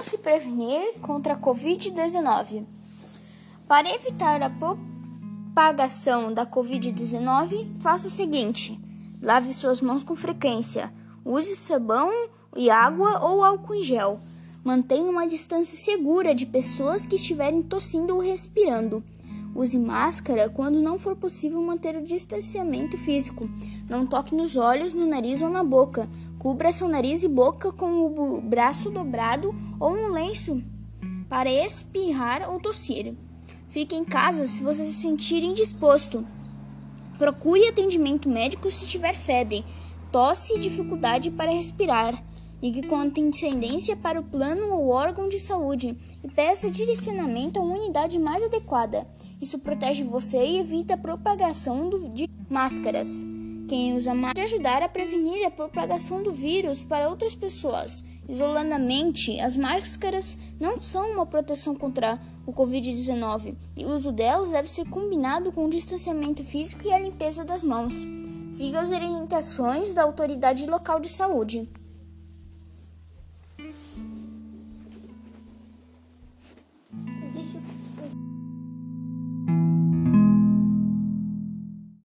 se prevenir contra a Covid-19? Para evitar a propagação da Covid-19, faça o seguinte: lave suas mãos com frequência, use sabão e água ou álcool em gel. Mantenha uma distância segura de pessoas que estiverem tossindo ou respirando. Use máscara quando não for possível manter o distanciamento físico. Não toque nos olhos, no nariz ou na boca. Cubra seu nariz e boca com o braço dobrado ou um lenço para espirrar ou tossir. Fique em casa se você se sentir indisposto. Procure atendimento médico se tiver febre, tosse e dificuldade para respirar. Ligue com antecedência para o plano ou órgão de saúde e peça direcionamento uma unidade mais adequada. Isso protege você e evita a propagação do, de máscaras. Quem usa máscara ajudar a prevenir a propagação do vírus para outras pessoas. Isoladamente, as máscaras não são uma proteção contra o Covid-19 e o uso delas deve ser combinado com o distanciamento físico e a limpeza das mãos. Siga as orientações da autoridade local de saúde.